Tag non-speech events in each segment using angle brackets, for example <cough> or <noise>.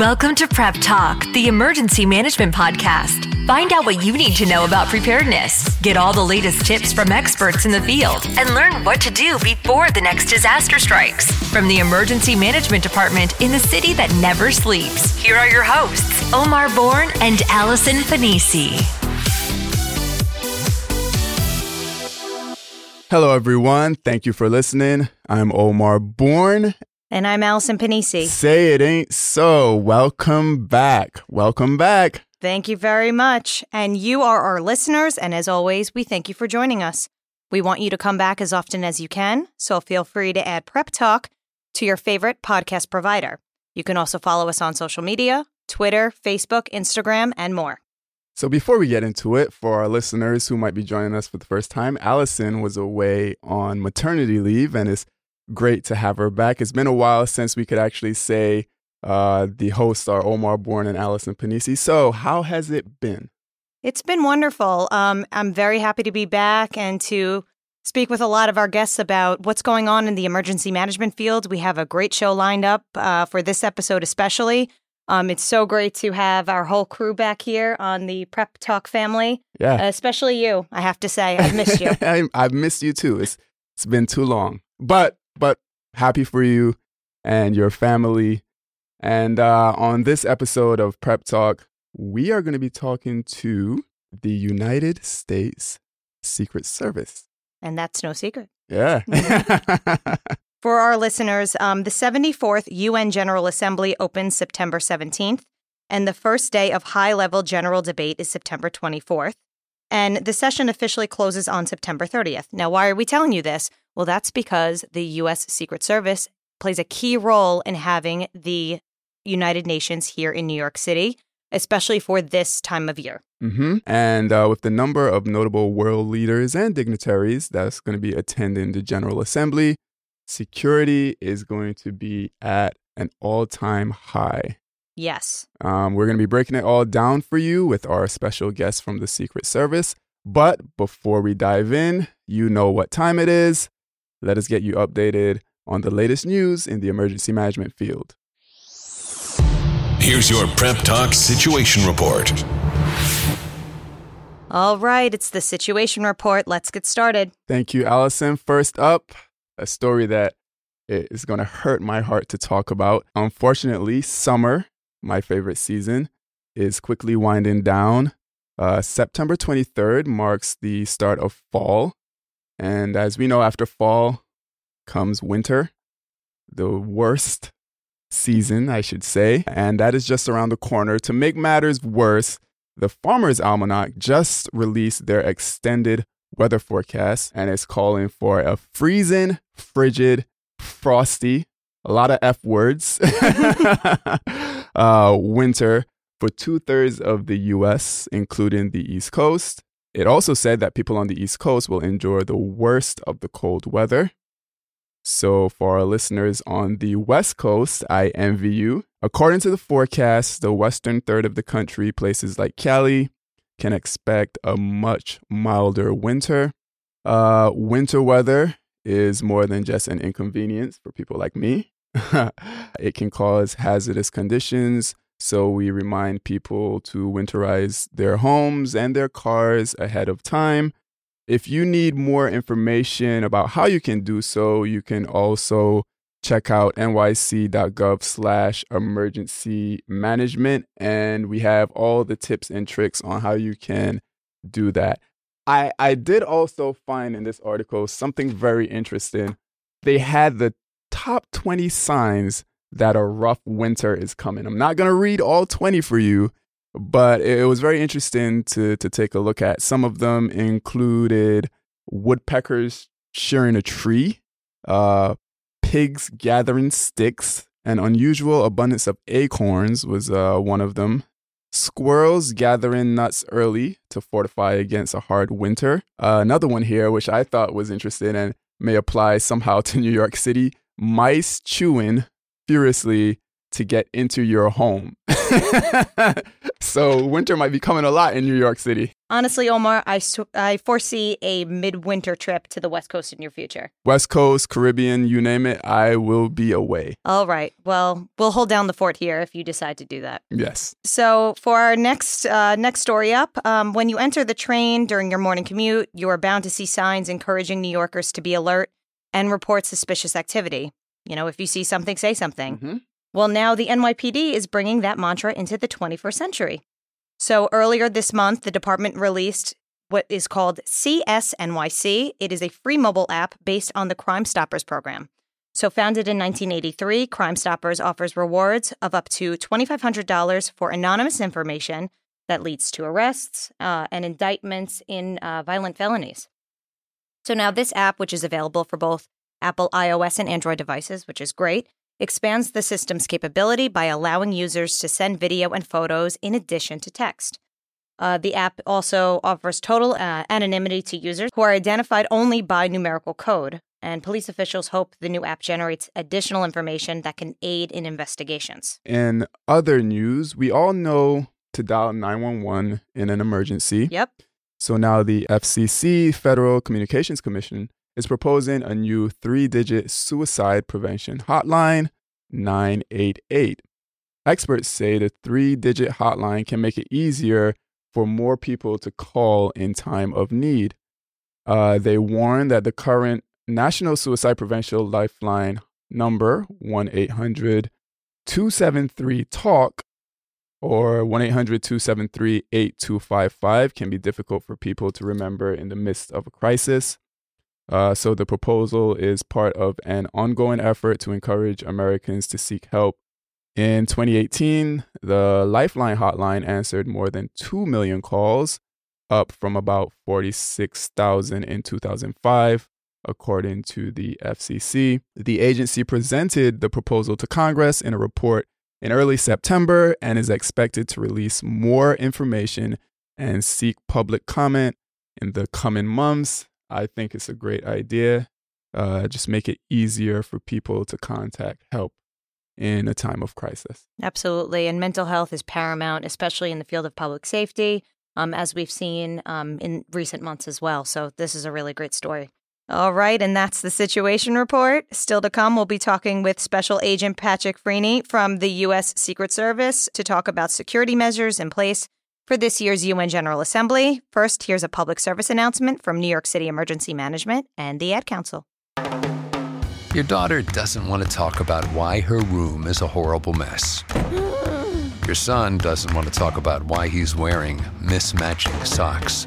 Welcome to Prep Talk, the emergency management podcast. Find out what you need to know about preparedness, get all the latest tips from experts in the field, and learn what to do before the next disaster strikes. From the Emergency Management Department in the city that never sleeps, here are your hosts, Omar Bourne and Allison Pennisi. Hello, everyone. Thank you for listening. I'm Omar Bourne. And I'm Allison Pennisi. Say it ain't so. Welcome back. Welcome back. Thank you very much. And you are our listeners. And as always, we thank you for joining us. We want you to come back as often as you can. So feel free to add Prep Talk to your favorite podcast provider. You can also follow us on social media Twitter, Facebook, Instagram, and more. So, before we get into it, for our listeners who might be joining us for the first time, Allison was away on maternity leave and is great to have her back. It's been a while since we could actually say uh, the hosts are Omar Bourne and Allison Pennisi. So, how has it been? It's been wonderful. Um, I'm very happy to be back and to speak with a lot of our guests about what's going on in the emergency management field. We have a great show lined up uh, for this episode, especially. Um, it's so great to have our whole crew back here on the Prep Talk family. Yeah. especially you, I have to say. <laughs> I've missed you. I, <laughs> I've missed you too. It's, it's been too long. But but happy for you and your family. And uh, on this episode of Prep Talk, we are going to be talking to the United States Secret Service. And that's no secret. Yeah. <laughs> For our listeners, um, the 74th UN General Assembly opens September 17th, and the first day of high level general debate is September 24th. And the session officially closes on September 30th. Now, why are we telling you this? Well, that's because the U.S. Secret Service plays a key role in having the United Nations here in New York City, especially for this time of year. hmm And uh, with the number of notable world leaders and dignitaries that's going to be attending the General Assembly, security is going to be at an all time high. Yes. Um, we're going to be breaking it all down for you with our special guest from the Secret Service. But before we dive in, you know what time it is. Let us get you updated on the latest news in the emergency management field. Here's your Prep Talk Situation Report. All right, it's the situation report. Let's get started. Thank you, Allison. First up, a story that is going to hurt my heart to talk about. Unfortunately, summer, my favorite season, is quickly winding down. Uh, September 23rd marks the start of fall. And as we know, after fall comes winter, the worst season, I should say. And that is just around the corner. To make matters worse, the Farmer's Almanac just released their extended weather forecast and it's calling for a freezing, frigid, frosty, a lot of F words, <laughs> uh, winter for two thirds of the US, including the East Coast. It also said that people on the East Coast will endure the worst of the cold weather. So, for our listeners on the West Coast, I envy you. According to the forecast, the western third of the country, places like Cali, can expect a much milder winter. Uh, winter weather is more than just an inconvenience for people like me. <laughs> it can cause hazardous conditions, so we remind people to winterize their homes and their cars ahead of time. If you need more information about how you can do so, you can also check out nyc.gov slash emergency management and we have all the tips and tricks on how you can do that. I, I did also find in this article something very interesting. They had the top 20 signs that a rough winter is coming. I'm not going to read all 20 for you, but it was very interesting to, to take a look at. Some of them included woodpeckers shearing a tree, uh, pigs gathering sticks, an unusual abundance of acorns was uh, one of them. Squirrels gathering nuts early to fortify against a hard winter. Uh, another one here, which I thought was interesting and may apply somehow <laughs> to New York City mice chewing furiously to get into your home. <laughs> so winter might be coming a lot in New York City. Honestly, Omar, I, I foresee a midwinter trip to the West Coast in your future. West Coast, Caribbean, you name it, I will be away. All right. Well, we'll hold down the fort here if you decide to do that. Yes. So for our next uh, next story up, um, when you enter the train during your morning commute, you are bound to see signs encouraging New Yorkers to be alert and report suspicious activity. You know, if you see something, say something. Mm-hmm. Well, now the NYPD is bringing that mantra into the 21st century. So earlier this month, the department released what is called CSNYC. It is a free mobile app based on the Crime Stoppers program. So, founded in 1983, Crime Stoppers offers rewards of up to $2,500 for anonymous information that leads to arrests uh, and indictments in uh, violent felonies. So, now this app, which is available for both Apple iOS and Android devices, which is great, expands the system's capability by allowing users to send video and photos in addition to text. Uh, the app also offers total uh, anonymity to users who are identified only by numerical code, and police officials hope the new app generates additional information that can aid in investigations. In other news, we all know to dial 911 in an emergency. Yep. So now the FCC, Federal Communications Commission, is proposing a new three digit suicide prevention hotline, 988. Experts say the three digit hotline can make it easier for more people to call in time of need. Uh, they warn that the current National Suicide Prevention Lifeline number, 1 800 273 TALK, or 1 800 273 8255, can be difficult for people to remember in the midst of a crisis. Uh, so the proposal is part of an ongoing effort to encourage Americans to seek help. In 2018, the Lifeline hotline answered more than 2 million calls, up from about 46,000 in 2005, according to the FCC. The agency presented the proposal to Congress in a report in early September and is expected to release more information and seek public comment in the coming months. I think it's a great idea. Uh, just make it easier for people to contact help in a time of crisis. Absolutely. And mental health is paramount, especially in the field of public safety, um, as we've seen um, in recent months as well. So, this is a really great story. All right, and that's the situation report. Still to come, we'll be talking with Special Agent Patrick Freeney from the U.S. Secret Service to talk about security measures in place for this year's UN General Assembly. First, here's a public service announcement from New York City Emergency Management and the Ad Council. Your daughter doesn't want to talk about why her room is a horrible mess. Your son doesn't want to talk about why he's wearing mismatching socks.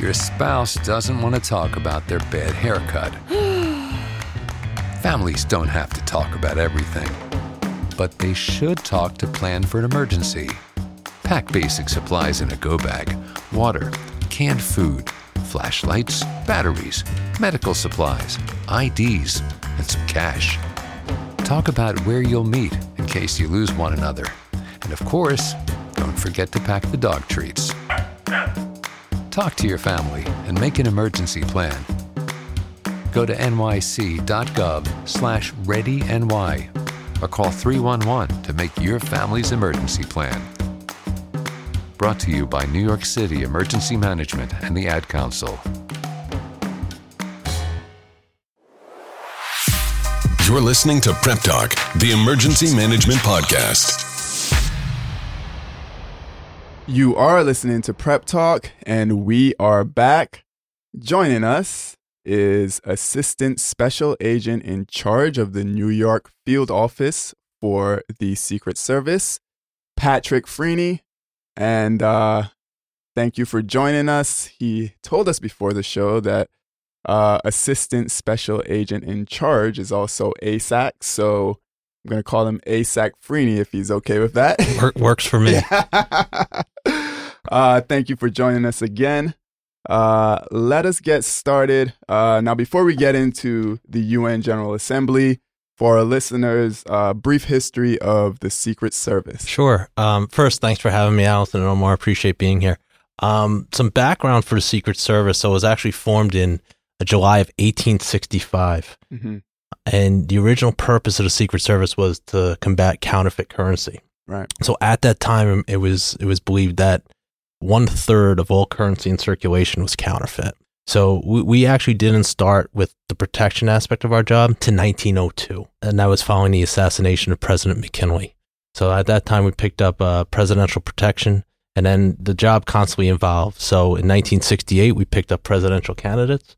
Your spouse doesn't want to talk about their bad haircut. Families don't have to talk about everything, but they should talk to plan for an emergency. Pack basic supplies in a go bag water, canned food, flashlights, batteries, medical supplies, IDs, and some cash. Talk about where you'll meet in case you lose one another. And of course, don't forget to pack the dog treats. Talk to your family and make an emergency plan. Go to nyc.gov slash readyny or call 311 to make your family's emergency plan. Brought to you by New York City Emergency Management and the Ad Council. You're listening to Prep Talk, the emergency management podcast. You are listening to Prep Talk, and we are back. Joining us is Assistant Special Agent in charge of the New York Field Office for the Secret Service, Patrick Freeney. And uh, thank you for joining us. He told us before the show that uh, Assistant Special Agent in charge is also ASAC. So I'm going to call him ASAC Freeney if he's okay with that. Work, works for me. <laughs> uh, thank you for joining us again. Uh, let us get started. Uh, now, before we get into the UN General Assembly, for our listeners, uh, brief history of the Secret Service. Sure. Um, first, thanks for having me, Allison and Omar. Appreciate being here. Um, some background for the Secret Service. So it was actually formed in July of 1865. Mm-hmm. And the original purpose of the Secret Service was to combat counterfeit currency. Right. So at that time, it was it was believed that one third of all currency in circulation was counterfeit. So we, we actually didn't start with the protection aspect of our job to 1902, and that was following the assassination of President McKinley. So at that time, we picked up uh, presidential protection, and then the job constantly evolved. So in 1968, we picked up presidential candidates,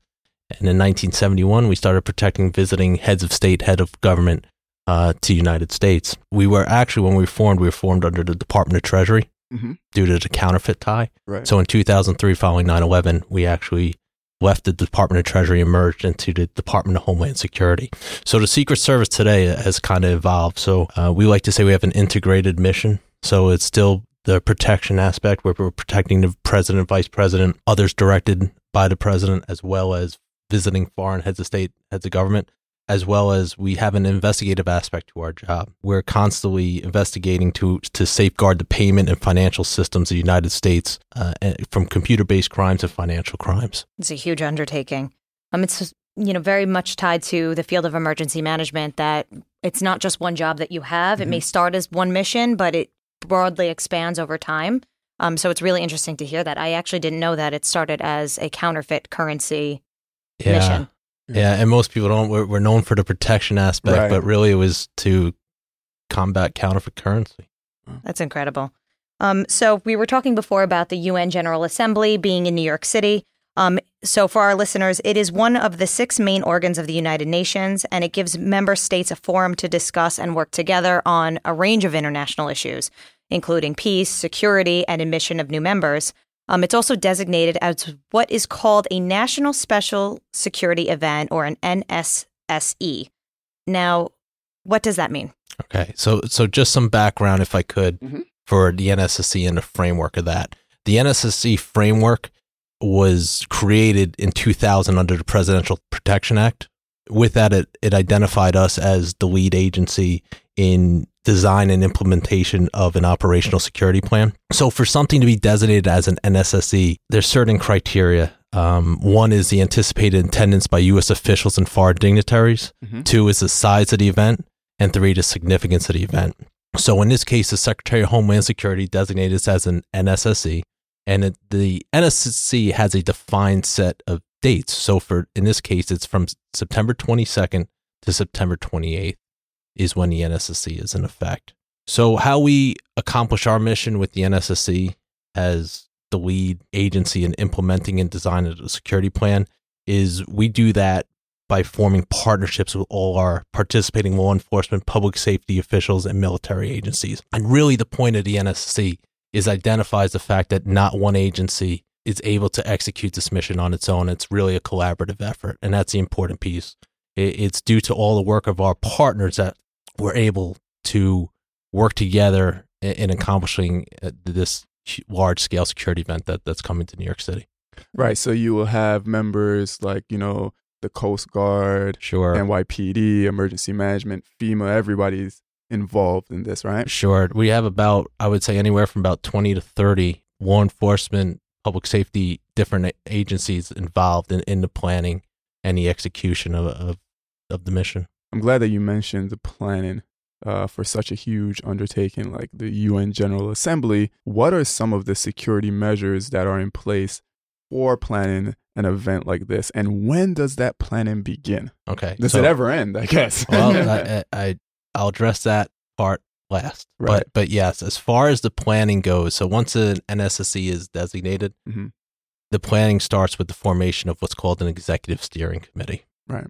and in 1971, we started protecting visiting heads of state, head of government uh, to United States. We were actually, when we formed, we were formed under the Department of Treasury hmm due to the counterfeit tie. Right. So in 2003, following 9 11, we actually left the Department of Treasury and merged into the Department of Homeland Security. So the Secret Service today has kind of evolved. So uh, we like to say we have an integrated mission. So it's still the protection aspect where we're protecting the president, vice president, others directed by the president, as well as visiting foreign heads of state, heads of government as well as we have an investigative aspect to our job. We're constantly investigating to to safeguard the payment and financial systems of the United States uh, from computer-based crimes and financial crimes. It's a huge undertaking. Um, it's you know very much tied to the field of emergency management. That it's not just one job that you have. Mm-hmm. It may start as one mission, but it broadly expands over time. Um, so it's really interesting to hear that. I actually didn't know that it started as a counterfeit currency mission. Yeah, and most people don't. We're, we're known for the protection aspect, Right. but really it was to combat counterfeit currency. That's incredible. Um, so we were talking before about the UN General Assembly being in New York City. Um, so for our listeners, it is one of the six main organs of the United Nations, and it gives member states a forum to discuss and work together on a range of international issues, including peace, security, and admission of new members. Um, it's also designated as what is called a National Special Security Event, or an NSSE. Now, what does that mean? Okay, so so just some background, if I could, Mhm. for the NSSE and the framework of that. The NSSE framework was created in 2000 under the Presidential Protection Act. With that, it, it identified us as the lead agency in design and implementation of an operational security plan. So, for something to be designated as an NSSE, there's certain criteria. Um, one is the anticipated attendance by U.S. officials and foreign dignitaries. Mhm. Two is the size of the event, and three, the significance of the event. So in this case, the Secretary of Homeland Security designated this as an NSSE, and it, the NSSE has a defined set of dates. So for in this case, it's from September 22nd to September 28th is when the NSSE is in effect. So how we accomplish our mission with the NSSE as the lead agency in implementing and designing the security plan is we do that by forming partnerships with all our participating law enforcement, public safety officials, and military agencies. And really, the point of the NSSE is identifies the fact that not one agency is able to execute this mission on its own. It's really a collaborative effort, and that's the important piece. It's due to all the work of our partners that we're able to work together in- in accomplishing uh, this large scale security event that, that's coming to New York City. Right. So you will have members like, you know, the Coast Guard, Sure. NYPD, emergency management, FEMA, everybody's involved in this, right? Sure. We have about, I would say, anywhere from about 20 to 30 law enforcement, public safety, different agencies involved in, in the planning and the execution of, of, of the mission. I'm glad that you mentioned the planning uh, for such a huge undertaking like the UN General Assembly. What are some of the security measures that are in place for planning an event like this? And when does that planning begin? Okay. Does so- it ever end, I guess? well, <laughs> I, I, I, I'll address that part last. Right. But, but yes, as far as the planning goes, so once an NSSE is designated, Mhm. the planning starts with the formation of what's called an executive steering committee. Right.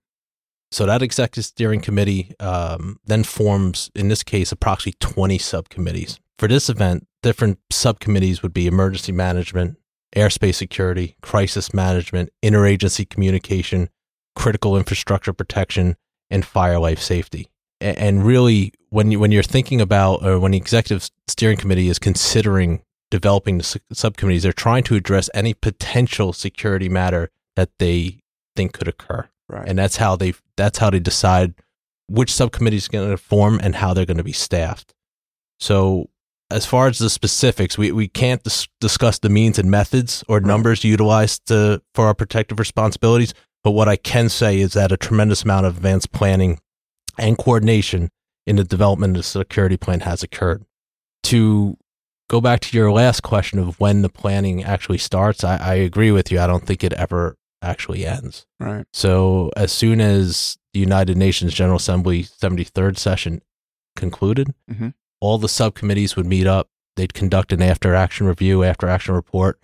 So that executive steering committee um, then forms, in this case, approximately 20 subcommittees. For this event, different subcommittees would be emergency management, airspace security, crisis management, interagency communication, critical infrastructure protection, and fire life safety. And really, when you when you're thinking about, or when the executive steering committee is considering developing the subcommittees, they're trying to address any potential security matter that they think could occur right. and that's how they that's how they decide which subcommittee is going to form and how they're going to be staffed. So, as far as the specifics, we, we can't dis- discuss the means and methods or numbers utilized to, for our protective responsibilities. But what I can say is that a tremendous amount of advanced planning and coordination in the development of the security plan has occurred. To go back to your last question of when the planning actually starts, I, I agree with you. I don't think it ever actually ends. Right. So as soon as the United Nations General Assembly 73rd session concluded, Mhm. all the subcommittees would meet up. They'd conduct an after action review, after action report,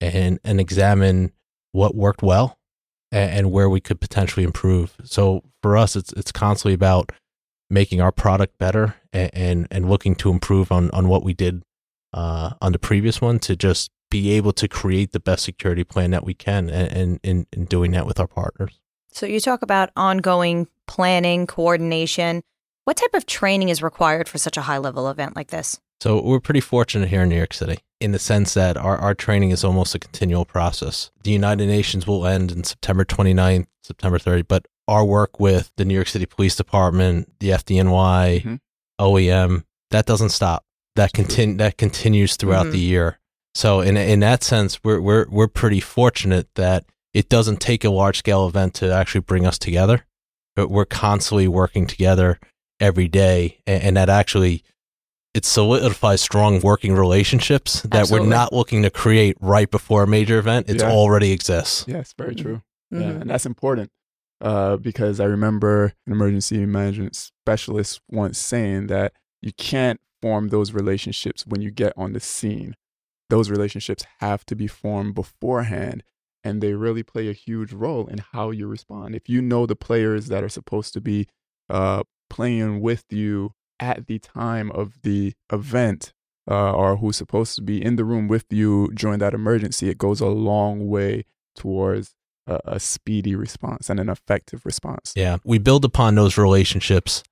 and and examine what worked well and, and where we could potentially improve. So for us, it's it's constantly about making our product better and and, and looking to improve on on what we did uh, on the previous one to just be able to create the best security plan that we can and, in doing that with our partners. So you talk about ongoing planning, coordination. What type of training is required for such a high level event like this? So we're pretty fortunate here in New York City in the sense that our, our training is almost a continual process. The United Nations will end in September 29th, September 30th, but our work with the New York City Police Department, the FDNY, Mhm. OEM, that doesn't stop. That continue that continues throughout Mhm. the year. So in in that sense, we're we're we're pretty fortunate that it doesn't take a large scale event to actually bring us together. But we're constantly working together every day, and, and that actually it solidifies strong working relationships that Absolutely. we're not looking to create right before a major event. It Yeah. already exists. Yes, very true. Yeah, Mhm. and that's important uh, because I remember an emergency management specialist once saying that you can't form those relationships when you get on the scene. Those relationships have to be formed beforehand, and they really play a huge role in how you respond. If you know the players that are supposed to be uh, playing with you at the time of the event, uh, or who's supposed to be in the room with you during that emergency, it goes a long way towards a, a speedy response and an effective response. Yeah, we build upon those relationships,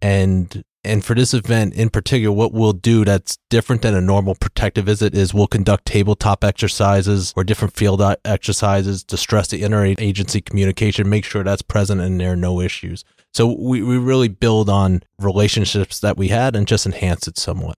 and and for this event in particular, what we'll do that's different than a normal protective visit is we'll conduct tabletop exercises or different field exercises to stress the interagency communication, make sure that's present and there are no issues. So we, we really build on relationships that we had and just enhance it somewhat.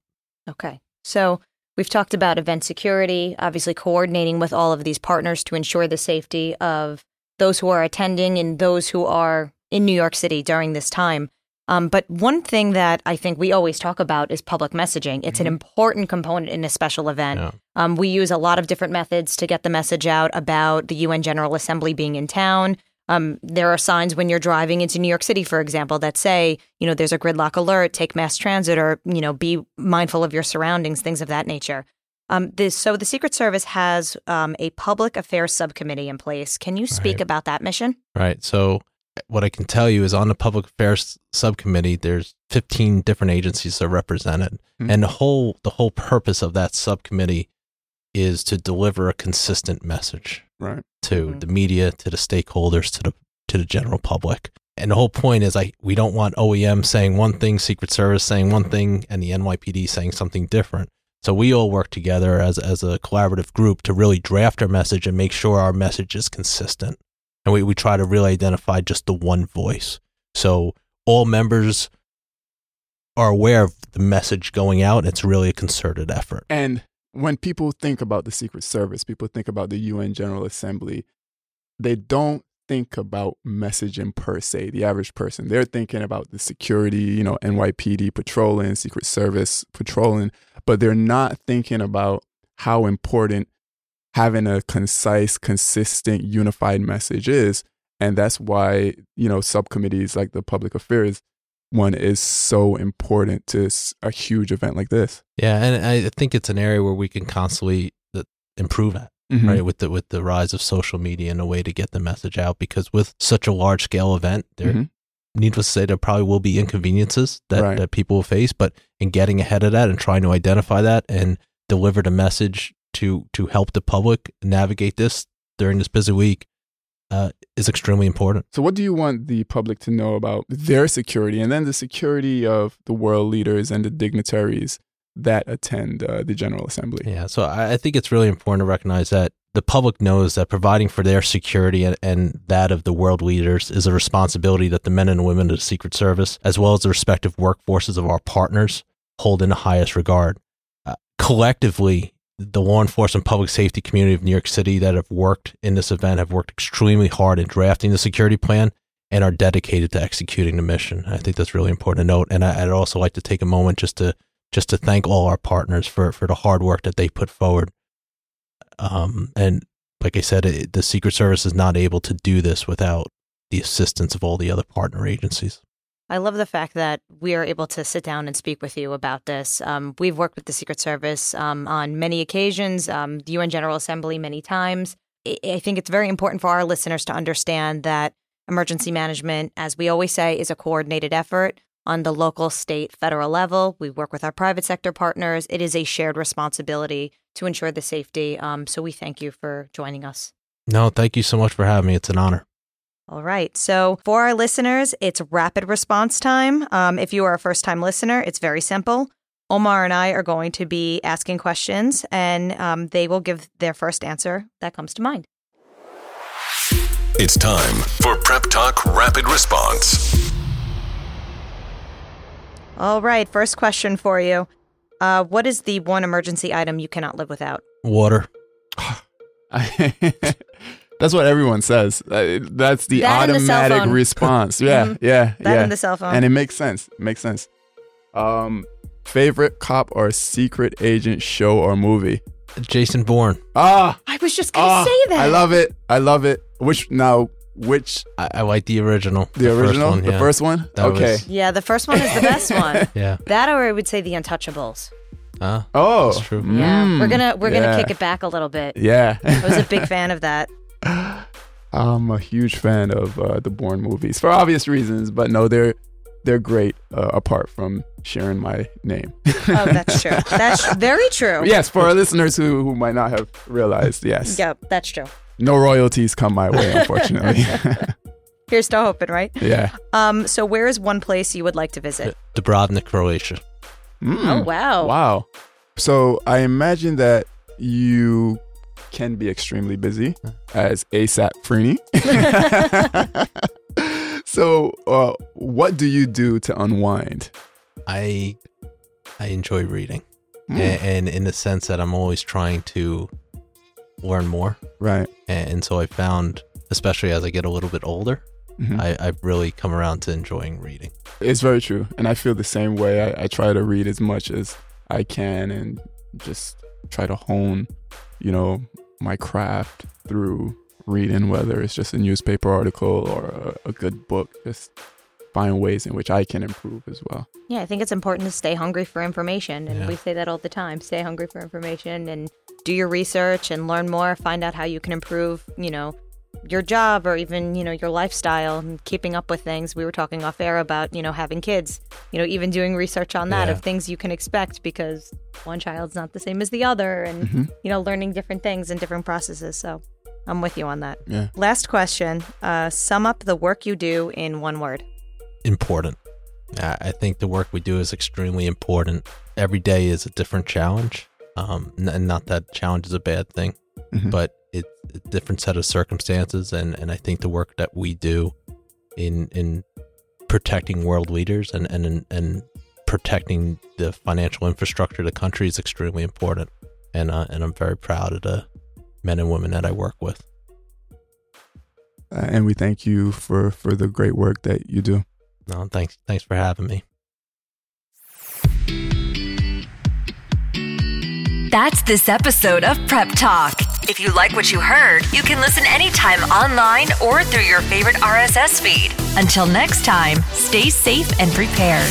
Okay. So we've talked about event security, obviously coordinating with all of these partners to ensure the safety of those who are attending and those who are in New York City during this time. Um, but one thing that I think we always talk about is public messaging. It's an important component in a special event. Yeah. Um, we use a lot of different methods to get the message out about the UN General Assembly being in town. Um, there are signs when you're driving into New York City, for example, that say, you know, there's a gridlock alert, take mass transit, or, you know, be mindful of your surroundings, things of that nature. Um, this, so the Secret Service has um, a public affairs subcommittee in place. Can you speak Right. about that mission? Right. So what I can tell you is on the public affairs subcommittee, there's 15 different agencies that are represented, Mhm. and the whole the whole purpose of that subcommittee is to deliver a consistent message Right. to Mhm. the media, to the stakeholders, to the to the general public. And the whole point is, I we don't want OEM saying one thing, Secret Service saying one thing, and the NYPD saying something different. So we all work together as as a collaborative group to really draft our message and make sure our message is consistent. And we, we try to really identify just the one voice. So all members are aware of the message going out. It's really a concerted effort. And when people think about the Secret Service, people think about the UN General Assembly, they don't think about messaging per se, the average person. They're thinking about the security, you know, NYPD patrolling, Secret Service patrolling, but they're not thinking about how important having a concise, consistent, unified message is. And that's why, you know, subcommittees like the public affairs one is so important to a huge event like this. Yeah, and I think it's an area where we can constantly uh, improve at. right with the with the rise of social media and a way to get the message out because with such a large scale event there Mhm. needless to say there probably will be inconveniences that, Right. that people will face but in getting ahead of that and trying to identify that and deliver the message to to help the public navigate this during this busy week uh, is extremely important So, what do you want the public to know about their security and then the security of the world leaders and the dignitaries that attend uh, the General Assembly? Yeah, so I think it's really important to recognize that the public knows that providing for their security and, and that of the world leaders is a responsibility that the men and women of the Secret Service, as well as the respective workforces of our partners, hold in the highest regard. Uh, collectively, the law enforcement public safety community of New York City that have worked in this event have worked extremely hard in drafting the security plan and are dedicated to executing the mission. I think that's really important to note. And I, would also like to take a moment just to just to thank all our partners for for the hard work that they put forward. Um, and like I said, it, the Secret Service is not able to do this without the assistance of all the other partner agencies. I love the fact that we are able to sit down and speak with you about this. Um, we've worked with the Secret Service um, on many occasions, um, the UN General Assembly many times. I think it's very important for our listeners to understand that emergency management, as we always say, is a coordinated effort on the local, state, federal level. We work with our private sector partners. It is a shared responsibility to ensure the safety. Um, so we thank you for joining us. No, thank you so much for having me. It's an honor. All right. So for our listeners, it's rapid response time. Um, if you are a first time listener, it's very simple. Omar and I are going to be asking questions, and um, they will give their first answer that comes to mind. It's time for Prep Talk Rapid Response. All right. First question for you. Uh, what is the one emergency item you cannot live without? Water. <laughs> <laughs> That's what everyone says. Uh, that's the That and the automatic response. <laughs> Yeah, Mhm. yeah, That yeah. and the cell phone. and it makes sense. It makes sense. Um, favorite cop or secret agent show or movie? Jason Bourne. Ah, I was just going to ah, say that. I love it. I love it. Which now? Which I, I like the original. the, original? First one, The first one? That okay. was- Yeah, the first one is the best one. <laughs> Yeah. That or I would say the Untouchables. Uh, oh, That's true. Yeah, mm, we're gonna we're yeah. gonna kick it back a little bit. Yeah. I was a big <laughs> fan of that. <laughs> I'm a huge fan of uh, the Bourne movies for obvious reasons, but no, they're they're great uh, apart from sharing my name. Oh, that's true. <laughs> That's very true. yes, for our listeners who, who might not have realized, yes, Yep, that's true. no royalties come my way, <laughs> unfortunately. Here's to hoping, right? yeah. Um, so where is one place you would like to visit? Dubrovnik, Croatia. Mm. Oh wow. Wow. So I imagine that you can be extremely busy as ASAC Freeney. <laughs> so, uh, what do you do to unwind? I I enjoy reading, Mm, A- and, in the sense that I'm always trying to learn more, right. and, and so I found, especially as I get a little bit older, Mhm. I, I've really come around to enjoying reading. It's very true. And I feel the same way. I, I try to read as much as I can and just try to hone, you know, my craft through reading, whether it's just a newspaper article or a, a good book. Just find ways in which I can improve as well. Yeah, I think it's important to stay hungry for information, and Yeah. we say that all the time. Stay hungry for information and do your research and learn more. Find out how you can improve. You know, your job or even you know your lifestyle and keeping up with things. We were talking off air about you know having kids. You know, even doing research on that Yeah. of things you can expect because one child's not the same as the other, and Mhm. you know learning different things and different processes. So I'm with you on that. Yeah. Last question: uh, Sum up the work you do in one word. Important. I I think the work we do is extremely important. Every day is a different challenge, um, and not that challenge is a bad thing. Mhm. but it's a different set of circumstances and, and I think the work that we do in in protecting world leaders and, and and protecting the financial infrastructure of the country is extremely important and uh, and I'm very proud of the men and women that I work with. Uh, and we thank you for, for the great work that you do. No, thanks thanks for having me. That's this episode of Prep Talk. If you like what you heard, you can listen anytime online or through your favorite RSS feed. Until next time, stay safe and prepared.